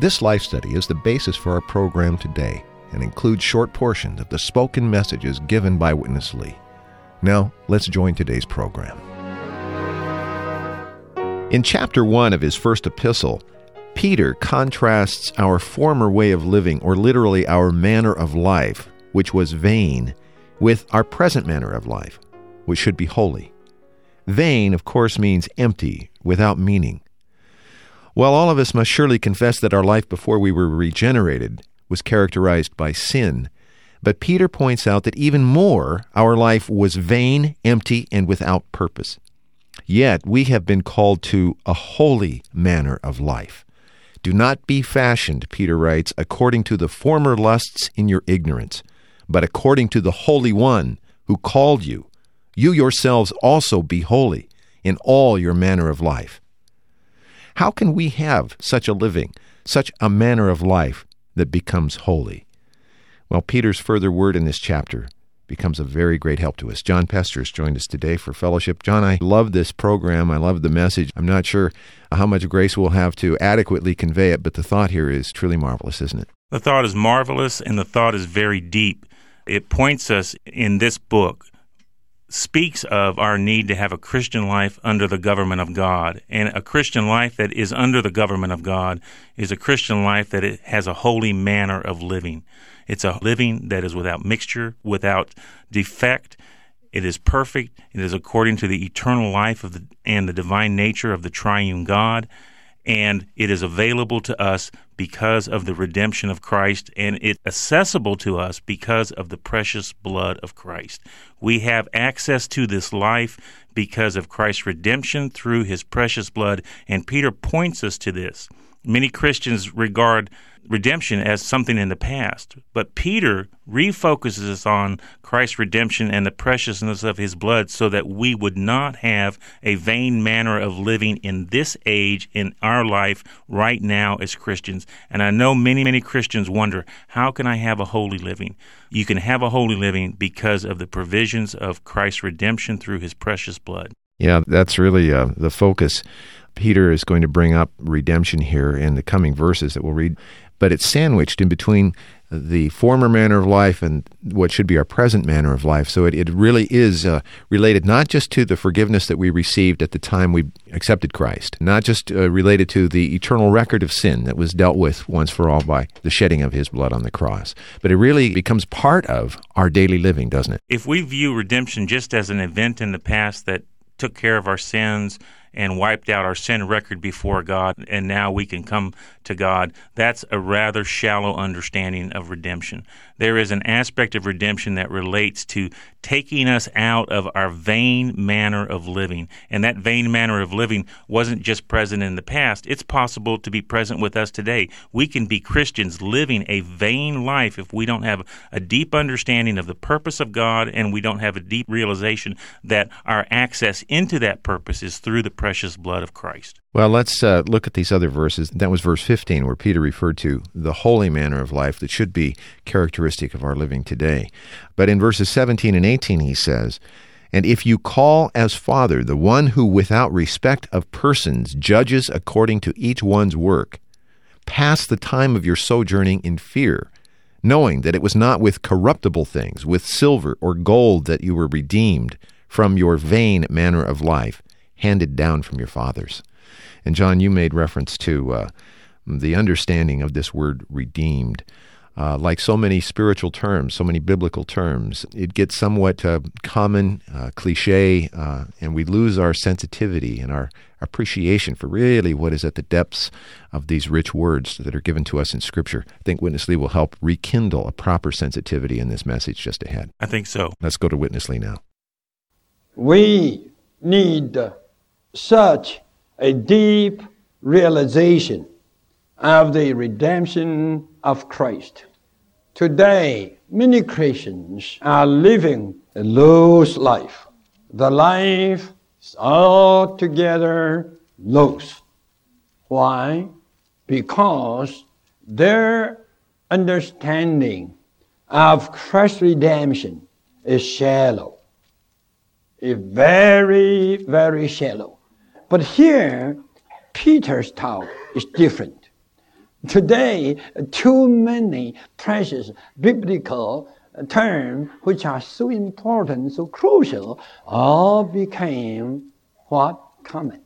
This life study is the basis for our program today and includes short portions of the spoken messages given by Witness Lee. Now, let's join today's program. In chapter 1 of his first epistle, Peter contrasts our former way of living, or literally our manner of life, which was vain, with our present manner of life, which should be holy. Vain, of course, means empty, without meaning. While all of us must surely confess that our life before we were regenerated was characterized by sin, but Peter points out that even more, our life was vain, empty, and without purpose. Yet we have been called to a holy manner of life. Do not be fashioned, Peter writes, according to the former lusts in your ignorance, but according to the Holy One who called you. You yourselves also be holy in all your manner of life. How can we have such a living, such a manner of life that becomes holy? Well, Peter's further word in this chapter becomes a very great help to us. John Pester has joined us today for fellowship. John, I love this program. I love the message. I'm not sure how much grace we'll have to adequately convey it, but the thought here is truly marvelous, isn't it? The thought is marvelous and the thought is very deep. It points us in this book speaks of our need to have a Christian life under the government of God. And a Christian life that is under the government of God is a Christian life that has a holy manner of living. It's a living that is without mixture, without defect. It is perfect. It is according to the eternal life of the, and the divine nature of the triune God and it is available to us because of the redemption of Christ, and it's accessible to us because of the precious blood of Christ. We have access to this life because of Christ's redemption through his precious blood, and Peter points us to this. Many Christians regard redemption as something in the past. But Peter refocuses on Christ's redemption and the preciousness of his blood so that we would not have a vain manner of living in this age in our life right now as Christians. And I know many, many Christians wonder, how can I have a holy living? You can have a holy living because of the provisions of Christ's redemption through his precious blood. Yeah, that's really uh, the focus. Peter is going to bring up redemption here in the coming verses that we'll read but it's sandwiched in between the former manner of life and what should be our present manner of life. So it, it really is uh, related not just to the forgiveness that we received at the time we accepted Christ, not just uh, related to the eternal record of sin that was dealt with once for all by the shedding of his blood on the cross, but it really becomes part of our daily living, doesn't it? If we view redemption just as an event in the past that took care of our sins, and wiped out our sin record before God, and now we can come to God. That's a rather shallow understanding of redemption. There is an aspect of redemption that relates to taking us out of our vain manner of living. And that vain manner of living wasn't just present in the past, it's possible to be present with us today. We can be Christians living a vain life if we don't have a deep understanding of the purpose of God and we don't have a deep realization that our access into that purpose is through the precious blood of Christ. Well, let's uh, look at these other verses. That was verse 15, where Peter referred to the holy manner of life that should be characteristic of our living today. But in verses 17 and 18, he says, And if you call as Father the one who without respect of persons judges according to each one's work, pass the time of your sojourning in fear, knowing that it was not with corruptible things, with silver or gold, that you were redeemed from your vain manner of life, handed down from your fathers. And John, you made reference to uh, the understanding of this word redeemed. Uh, like so many spiritual terms, so many biblical terms, it gets somewhat uh, common, uh, cliche, uh, and we lose our sensitivity and our appreciation for really what is at the depths of these rich words that are given to us in Scripture. I think Witness Lee will help rekindle a proper sensitivity in this message just ahead. I think so. Let's go to Witness Lee now. We need such a deep realization of the redemption of Christ. Today, many Christians are living a loose life. The life is altogether loose. Why? Because their understanding of Christ's redemption is shallow. It's very, very shallow. But here, Peter's talk is different. Today, too many precious biblical terms which are so important, so crucial, all became what? Common.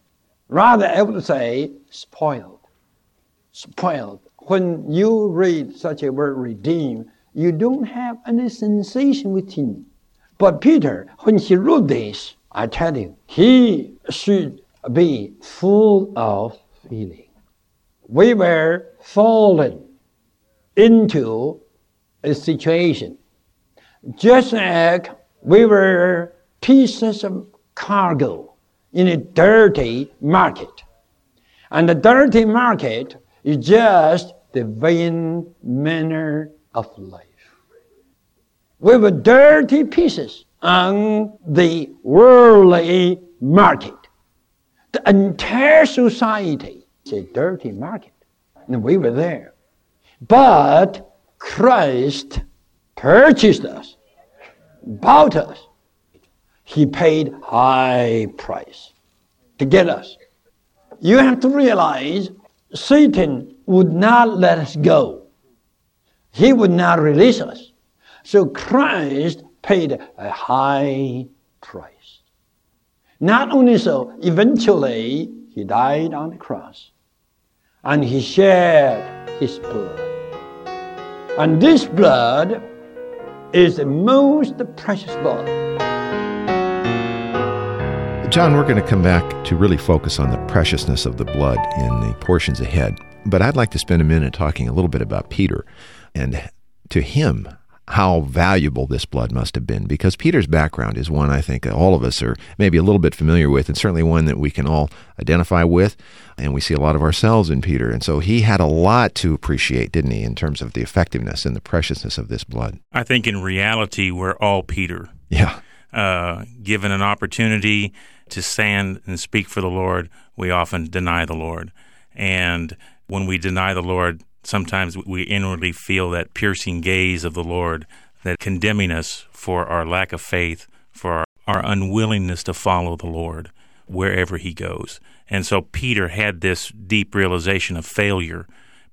Rather, I would say spoiled. Spoiled. When you read such a word redeem, you don't have any sensation within. But Peter, when he wrote this, I tell you, he should be full of feeling. We were fallen into a situation just like we were pieces of cargo in a dirty market. And the dirty market is just the vain manner of life. We were dirty pieces on the worldly market. The entire society is a dirty market. And we were there. But Christ purchased us, bought us. He paid high price to get us. You have to realize Satan would not let us go. He would not release us. So Christ paid a high price. Not only so, eventually he died on the cross and he shed his blood. And this blood is the most precious blood. John, we're going to come back to really focus on the preciousness of the blood in the portions ahead. But I'd like to spend a minute talking a little bit about Peter and to him how valuable this blood must have been because Peter's background is one I think all of us are maybe a little bit familiar with and certainly one that we can all identify with and we see a lot of ourselves in Peter. And so he had a lot to appreciate didn't he in terms of the effectiveness and the preciousness of this blood? I think in reality we're all Peter. Yeah. Uh, given an opportunity to stand and speak for the Lord we often deny the Lord. And when we deny the Lord sometimes we inwardly feel that piercing gaze of the Lord that condemning us for our lack of faith, for our, unwillingness to follow the Lord wherever he goes. And so Peter had this deep realization of failure,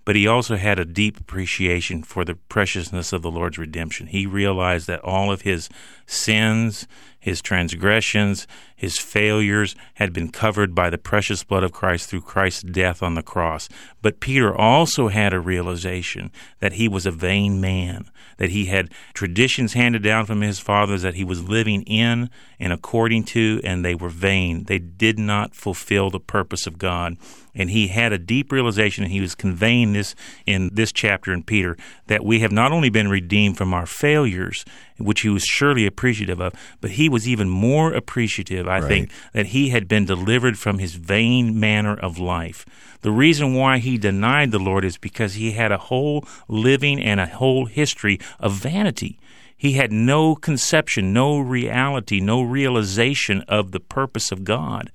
but he also had a deep appreciation for the preciousness of the Lord's redemption. He realized that all of his sins, his transgressions, his failures had been covered by the precious blood of Christ through Christ's death on the cross. But Peter also had a realization that he was a vain man, that he had traditions handed down from his fathers that he was living in and according to, and they were vain. They did not fulfill the purpose of God. And he had a deep realization, and he was conveying this in this chapter in Peter, that we have not only been redeemed from our failures, which he was surely appreciative of, but he was even more appreciative, I Right. think, that he had been delivered from his vain manner of life. The reason why he denied the Lord is because he had a whole living and a whole history of vanity. He had no conception, no reality, no realization of the purpose of God.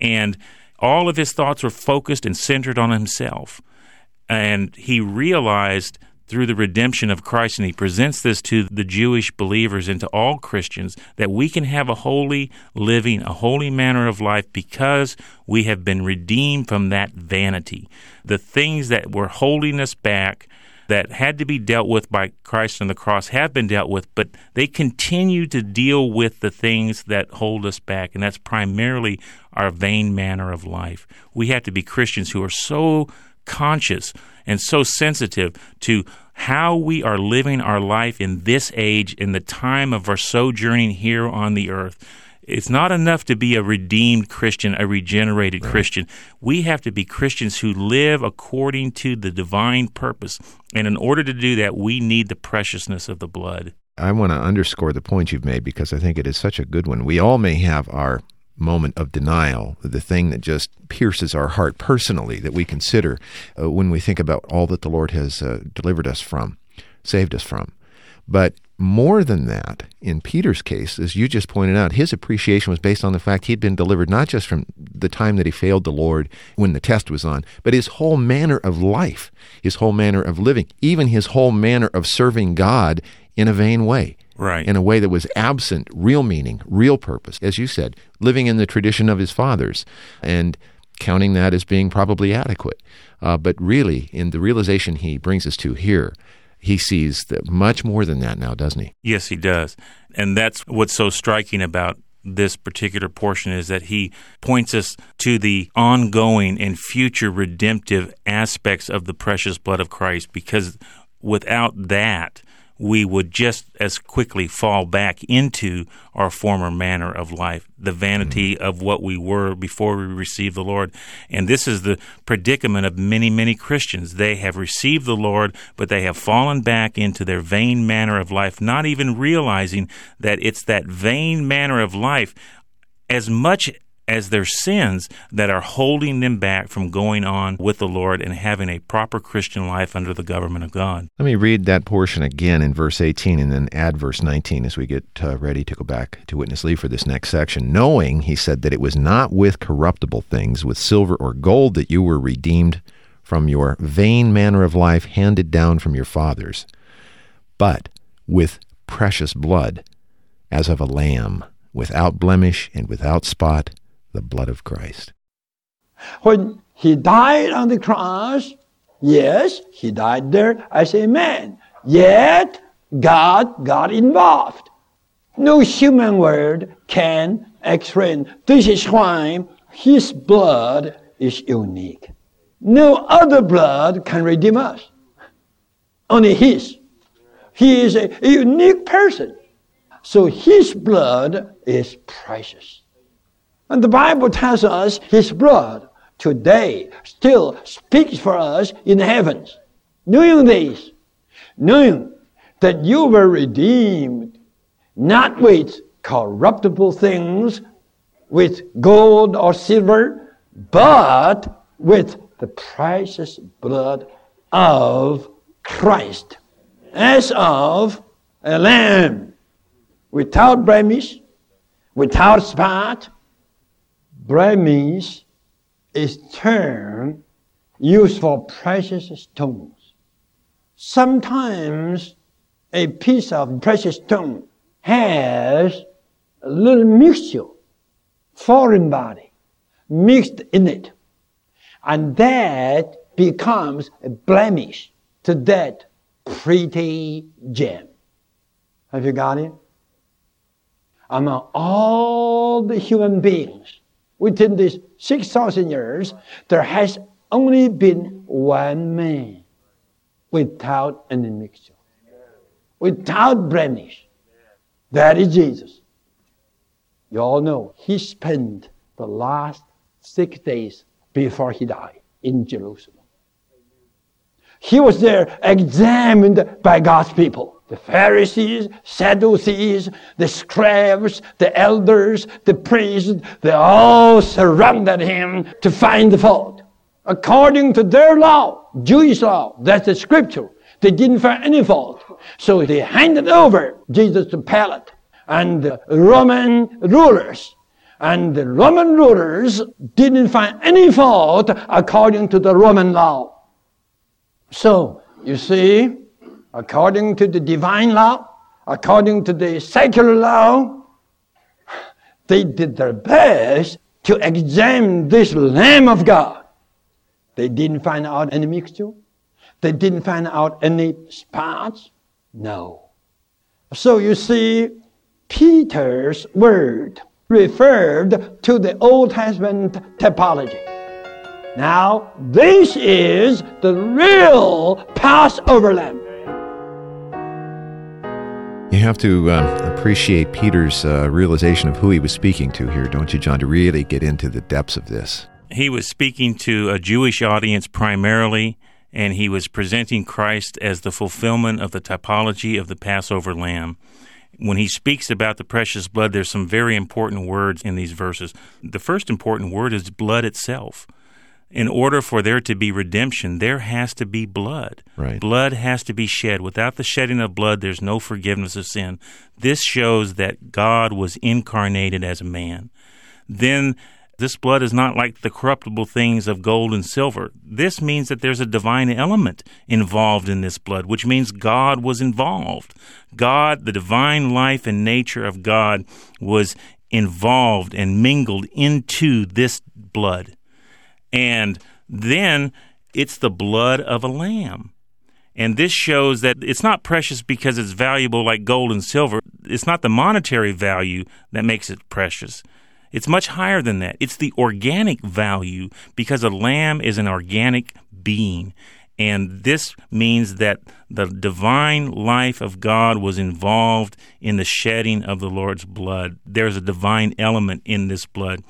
And all of his thoughts were focused and centered on himself. And he realized through the redemption of Christ, and he presents this to the Jewish believers and to all Christians, that we can have a holy living, a holy manner of life because we have been redeemed from that vanity. The things that were holding us back, that had to be dealt with by Christ on the cross, have been dealt with, but they continue to deal with the things that hold us back, and that's primarily our vain manner of life. We have to be Christians who are so conscious and so sensitive to how we are living our life in this age, in the time of our sojourning here on the earth. It's not enough to be a redeemed Christian, a regenerated Christian. We have to be Christians who live according to the divine purpose. And in order to do that, we need the preciousness of the blood. I want to underscore the point you've made because I think it is such a good one. We all may have our moment of denial, the thing that just pierces our heart personally that we consider uh, when we think about all that the Lord has uh, delivered us from, saved us from. But more than that, in Peter's case, as you just pointed out, his appreciation was based on the fact he'd been delivered not just from the time that he failed the Lord when the test was on, but his whole manner of life, his whole manner of living, even his whole manner of serving God in a vain way. Right. In a way that was absent real meaning, real purpose. As you said, living in the tradition of his fathers and counting that as being probably adequate. Uh, but really, in the realization he brings us to here, he sees that much more than that now, doesn't he? Yes, he does. And that's what's so striking about this particular portion is that he points us to the ongoing and future redemptive aspects of the precious blood of Christ because without that, we would just as quickly fall back into our former manner of life, the vanity mm-hmm. of what we were before we received the Lord. And this is the predicament of many, many Christians. They have received the Lord, but they have fallen back into their vain manner of life, not even realizing that it's that vain manner of life as much as their sins that are holding them back from going on with the Lord and having a proper Christian life under the government of God. Let me read that portion again in verse 18 and then add verse 19 as we get uh, ready to go back to Witness Lee for this next section. Knowing, he said, that it was not with corruptible things, with silver or gold, that you were redeemed from your vain manner of life handed down from your fathers, but with precious blood, as of a lamb, without blemish and without spot the blood of Christ. When he died on the cross, yes, he died there as a man. Yet, God got involved. No human word can explain. This is why his blood is unique. No other blood can redeem us. Only his. He is a, a unique person. So his blood is precious. And the Bible tells us His blood today still speaks for us in the heavens. Knowing this, knowing that you were redeemed not with corruptible things, with gold or silver, but with the precious blood of Christ, as of a lamb, without blemish, without spot, blemish is term used for precious stones. Sometimes a piece of precious stone has a little mixture, foreign body, mixed in it. And that becomes a blemish to that pretty gem. Have you got it? Among all the human beings, within these 6,000 years, there has only been one man without any mixture, without blemish. That is Jesus. You all know he spent the last six days before he died in Jerusalem. He was there examined by God's people the Pharisees, Sadducees, the scribes, the elders, the priests, they all surrounded him to find the fault. According to their law, Jewish law, that's the scripture, they didn't find any fault. So they handed over Jesus to Pilate and the Roman rulers. And the Roman rulers didn't find any fault according to the Roman law. So, you see, according to the divine law, according to the secular law, they did their best to examine this Lamb of God. They didn't find out any mixture. They didn't find out any spots. No. So you see, Peter's word referred to the Old Testament typology. Now, this is the real Passover lamb. You have to uh, appreciate Peter's uh, realization of who he was speaking to here, don't you, John, to really get into the depths of this. He was speaking to a Jewish audience primarily, and he was presenting Christ as the fulfillment of the typology of the Passover lamb. when he speaks about the precious blood, there's some very important words in these verses. The first important word is blood itself. In order for there to be redemption, there has to be blood. Right. Blood has to be shed. Without the shedding of blood, there's no forgiveness of sin. This shows that God was incarnated as a man. Then this blood is not like the corruptible things of gold and silver. This means that there's a divine element involved in this blood, which means God was involved. God, the divine life and nature of God, was involved and mingled into this blood. And then it's the blood of a lamb. And this shows that it's not precious because it's valuable like gold and silver. It's not the monetary value that makes it precious. It's much higher than that. It's the organic value because a lamb is an organic being. And this means that the divine life of God was involved in the shedding of the Lord's blood. There's a divine element in this blood,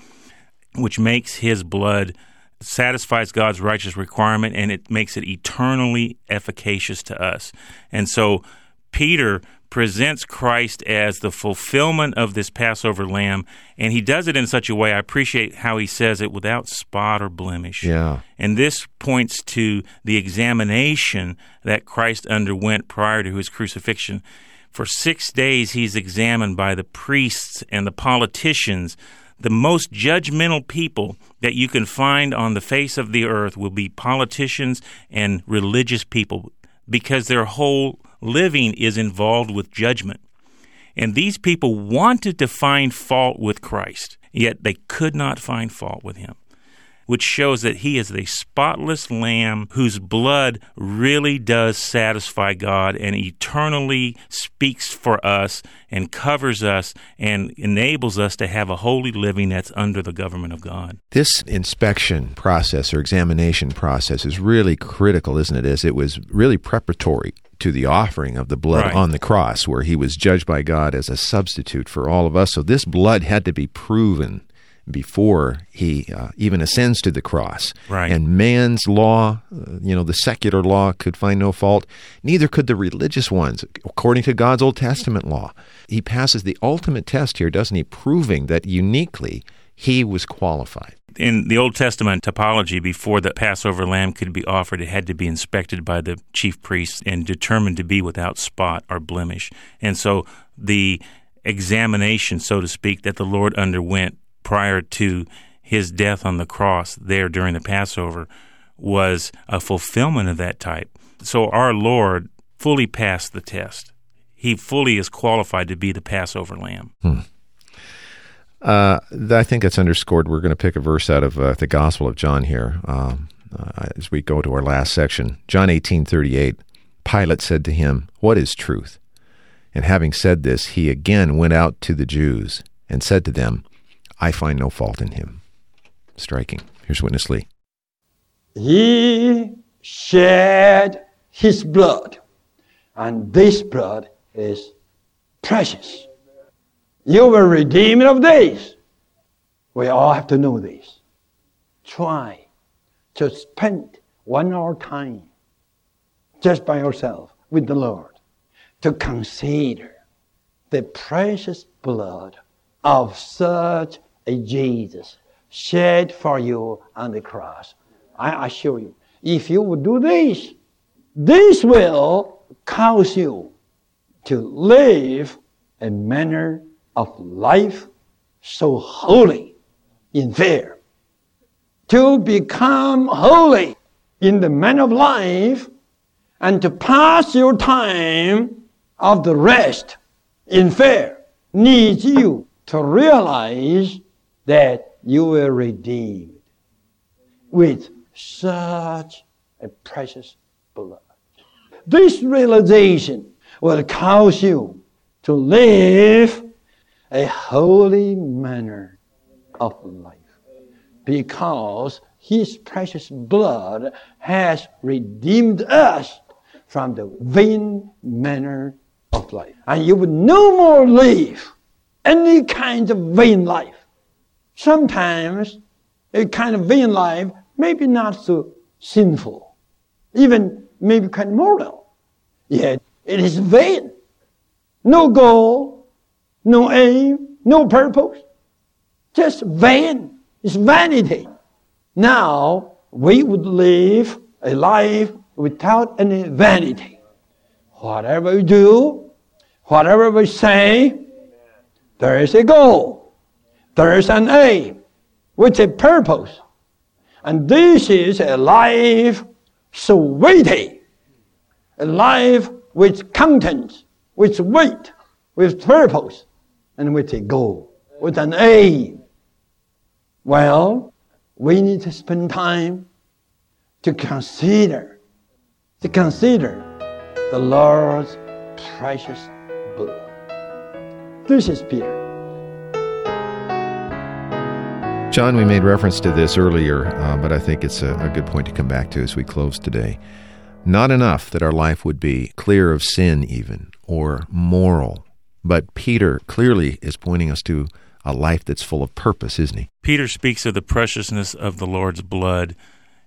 which makes his blood satisfies God's righteous requirement and it makes it eternally efficacious to us. And so Peter presents Christ as the fulfillment of this Passover lamb, and he does it in such a way. I appreciate how he says it without spot or blemish. Yeah. And this points to the examination that Christ underwent prior to his crucifixion. For six days, he's examined by the priests and the politicians. The most judgmental people that you can find on the face of the earth will be politicians and religious people because their whole living is involved with judgment. And these people wanted to find fault with Christ, yet they could not find fault with him, which shows that he is the spotless lamb whose blood really does satisfy God and eternally speaks for us and covers us and enables us to have a holy living that's under the government of God. This inspection process or examination process is really critical, isn't it? As it was really preparatory to the offering of the blood Right. on the cross, where he was judged by God as a substitute for all of us. So this blood had to be proven before he uh, even ascends to the cross. Right. And man's law, uh, you know, the secular law could find no fault. Neither could the religious ones, according to God's Old Testament law. He passes the ultimate test here, doesn't he? Proving that uniquely he was qualified. in the Old Testament typology, before the Passover lamb could be offered, it had to be inspected by the chief priests and determined to be without spot or blemish. And so the examination, so to speak, that the Lord underwent prior to his death on the cross there during the Passover was a fulfillment of that type. So our Lord fully passed the test. He fully is qualified to be the Passover lamb. Uh, I think that's underscored. We're going to pick a verse out of uh, the Gospel of John here um, uh, as we go to our last section. John eighteen thirty eight. Pilate said to him, "What is truth?" And having said this, he again went out to the Jews and said to them, "I find no fault in him." Striking. Here's Witness Lee. He shed his blood, and this blood is precious. You were redeemed of days. We all have to know this. Try to spend one hour time just by yourself with the Lord to consider the precious blood of such Jesus shed for you on the cross. I assure you, if you would do this, this will cause you to live a manner of life so holy in fear. To become holy in the manner of life and to pass your time of the rest in fear needs you to realize that you were redeemed with such a precious blood. This realization will cause you to live a holy manner of life because his precious blood has redeemed us from the vain manner of life. And you would no more live any kind of vain life. Sometimes a kind of vain life maybe not so sinful, even maybe kind of moral. Yet it is vain. No goal, no aim, no purpose. Just vain. It's vanity. Now, we would live a life without any vanity. Whatever we do, whatever we say, there is a goal. There is an aim with a purpose. And this is a life so weighty, a life with content, with weight, with purpose, and with a goal, with an aim. Well, we need to spend time to consider, to consider the Lord's precious book. This is Peter. John, we made reference to this earlier, uh, but I think it's a, a good point to come back to as we close today. Not enough that our life would be clear of sin, even, or moral. But Peter clearly is pointing us to a life that's full of purpose, isn't he? Peter speaks of the preciousness of the Lord's blood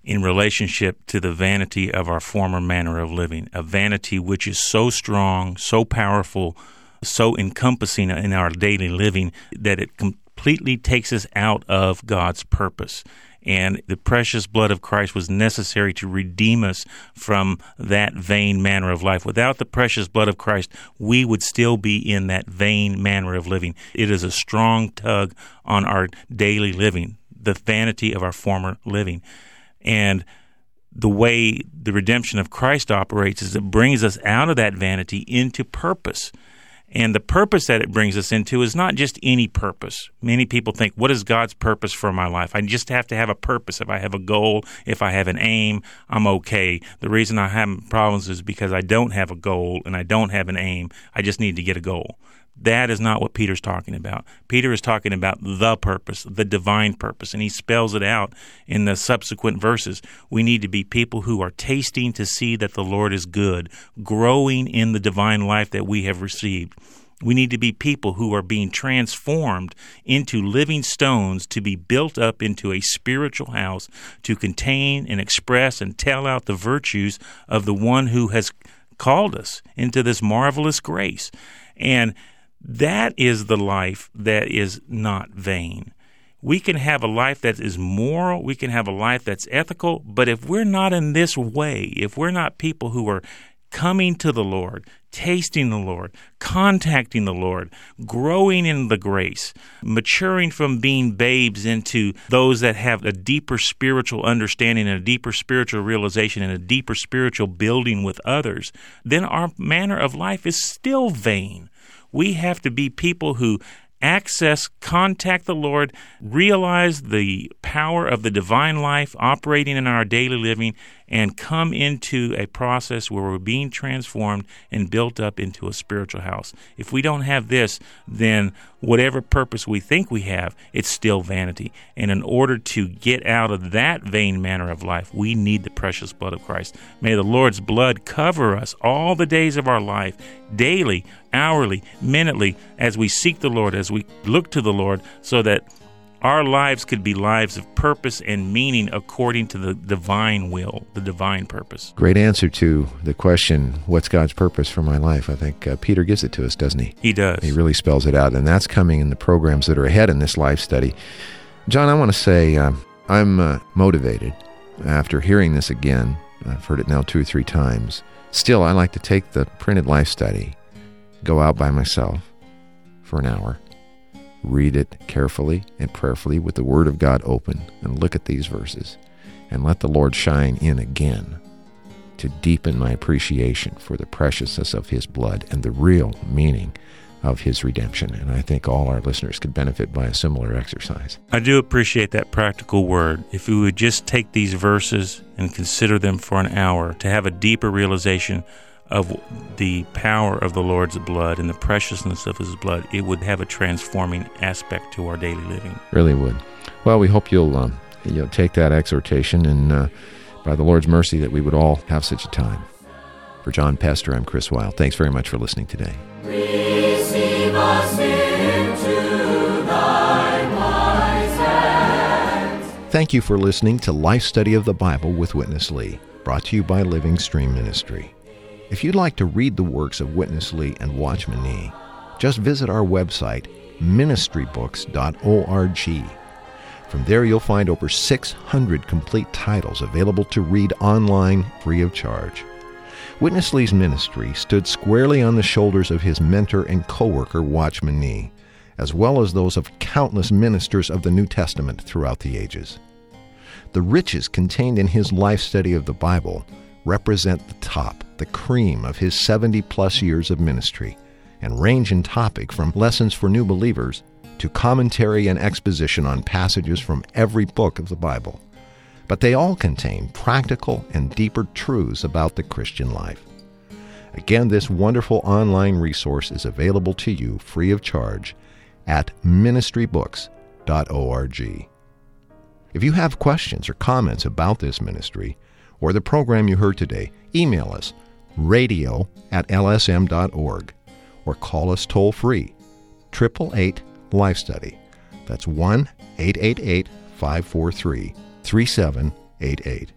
in relationship to the vanity of our former manner of living, a vanity which is so strong, so powerful, so encompassing in our daily living that it completely takes us out of God's purpose. And the precious blood of Christ was necessary to redeem us from that vain manner of life. Without the precious blood of Christ, we would still be in that vain manner of living. It is a strong tug on our daily living, the vanity of our former living. And the way the redemption of Christ operates is it brings us out of that vanity into purpose. And the purpose that it brings us into is not just any purpose. Many people think, what is God's purpose for my life? I just have to have a purpose. If I have a goal, if I have an aim, I'm okay. The reason I have problems is because I don't have a goal and I don't have an aim. I just need to get a goal. That is not what Peter's talking about. Peter is talking about the purpose, the divine purpose, and he spells it out in the subsequent verses. We need to be people who are tasting to see that the Lord is good, growing in the divine life that we have received. We need to be people who are being transformed into living stones to be built up into a spiritual house to contain and express and tell out the virtues of the one who has called us into this marvelous grace. And that is the life that is not vain. We can have a life that is moral, we can have a life that's ethical, but if we're not in this way, if we're not people who are coming to the Lord, tasting the Lord, contacting the Lord, growing in the grace, maturing from being babes into those that have a deeper spiritual understanding and a deeper spiritual realization and a deeper spiritual building with others, then our manner of life is still vain. We have to be people who access, contact the Lord, realize the power of the divine life operating in our daily living, and come into a process where we're being transformed and built up into a spiritual house. If we don't have this, then whatever purpose we think we have, it's still vanity. And in order to get out of that vain manner of life, we need the precious blood of Christ. May the Lord's blood cover us all the days of our life, daily, hourly, minutely, as we seek the Lord, as we look to the Lord, so that our lives could be lives of purpose and meaning according to the divine will, the divine purpose. Great answer to the question, what's God's purpose for my life? I think uh, Peter gives it to us, doesn't he? He does. He really spells it out, and that's coming in the programs that are ahead in this life study. John, I want to say uh, I'm uh, motivated after hearing this again. I've heard it now two or three times. Still, I like to take the printed life study, go out by myself for an hour read it carefully and prayerfully with the Word of God open and look at these verses and let the Lord shine in again to deepen my appreciation for the preciousness of His blood and the real meaning of His redemption. And I think all our listeners could benefit by a similar exercise. I do appreciate that practical word. If we would just take these verses and consider them for an hour to have a deeper realization of the power of the Lord's blood and the preciousness of His blood, it would have a transforming aspect to our daily living. Really would. Well, we hope you'll um, you'll take that exhortation, and uh, by the Lord's mercy, that we would all have such a time. For John Pester, I'm Chris Weil. Thanks very much for listening today. Receive us into thy wise hands. Thank you for listening to Life Study of the Bible with Witness Lee, brought to you by Living Stream Ministry. If you'd like to read the works of Witness Lee and Watchman Nee, just visit our website, ministrybooks.org. From there, you'll find over 600 complete titles available to read online free of charge. Witness Lee's ministry stood squarely on the shoulders of his mentor and co worker, Watchman Nee, as well as those of countless ministers of the New Testament throughout the ages. The riches contained in his life study of the Bible represent the top, the cream of his 70 plus years of ministry, and range in topic from lessons for new believers to commentary and exposition on passages from every book of the Bible but they all contain practical and deeper truths about the Christian life. Again, this wonderful online resource is available to you free of charge at ministrybooks.org. If you have questions or comments about this ministry or the program you heard today, email us radio at lsm.org or call us toll free 888 Life Study. That's 1 888 543 3788.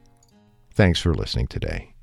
Thanks for listening today.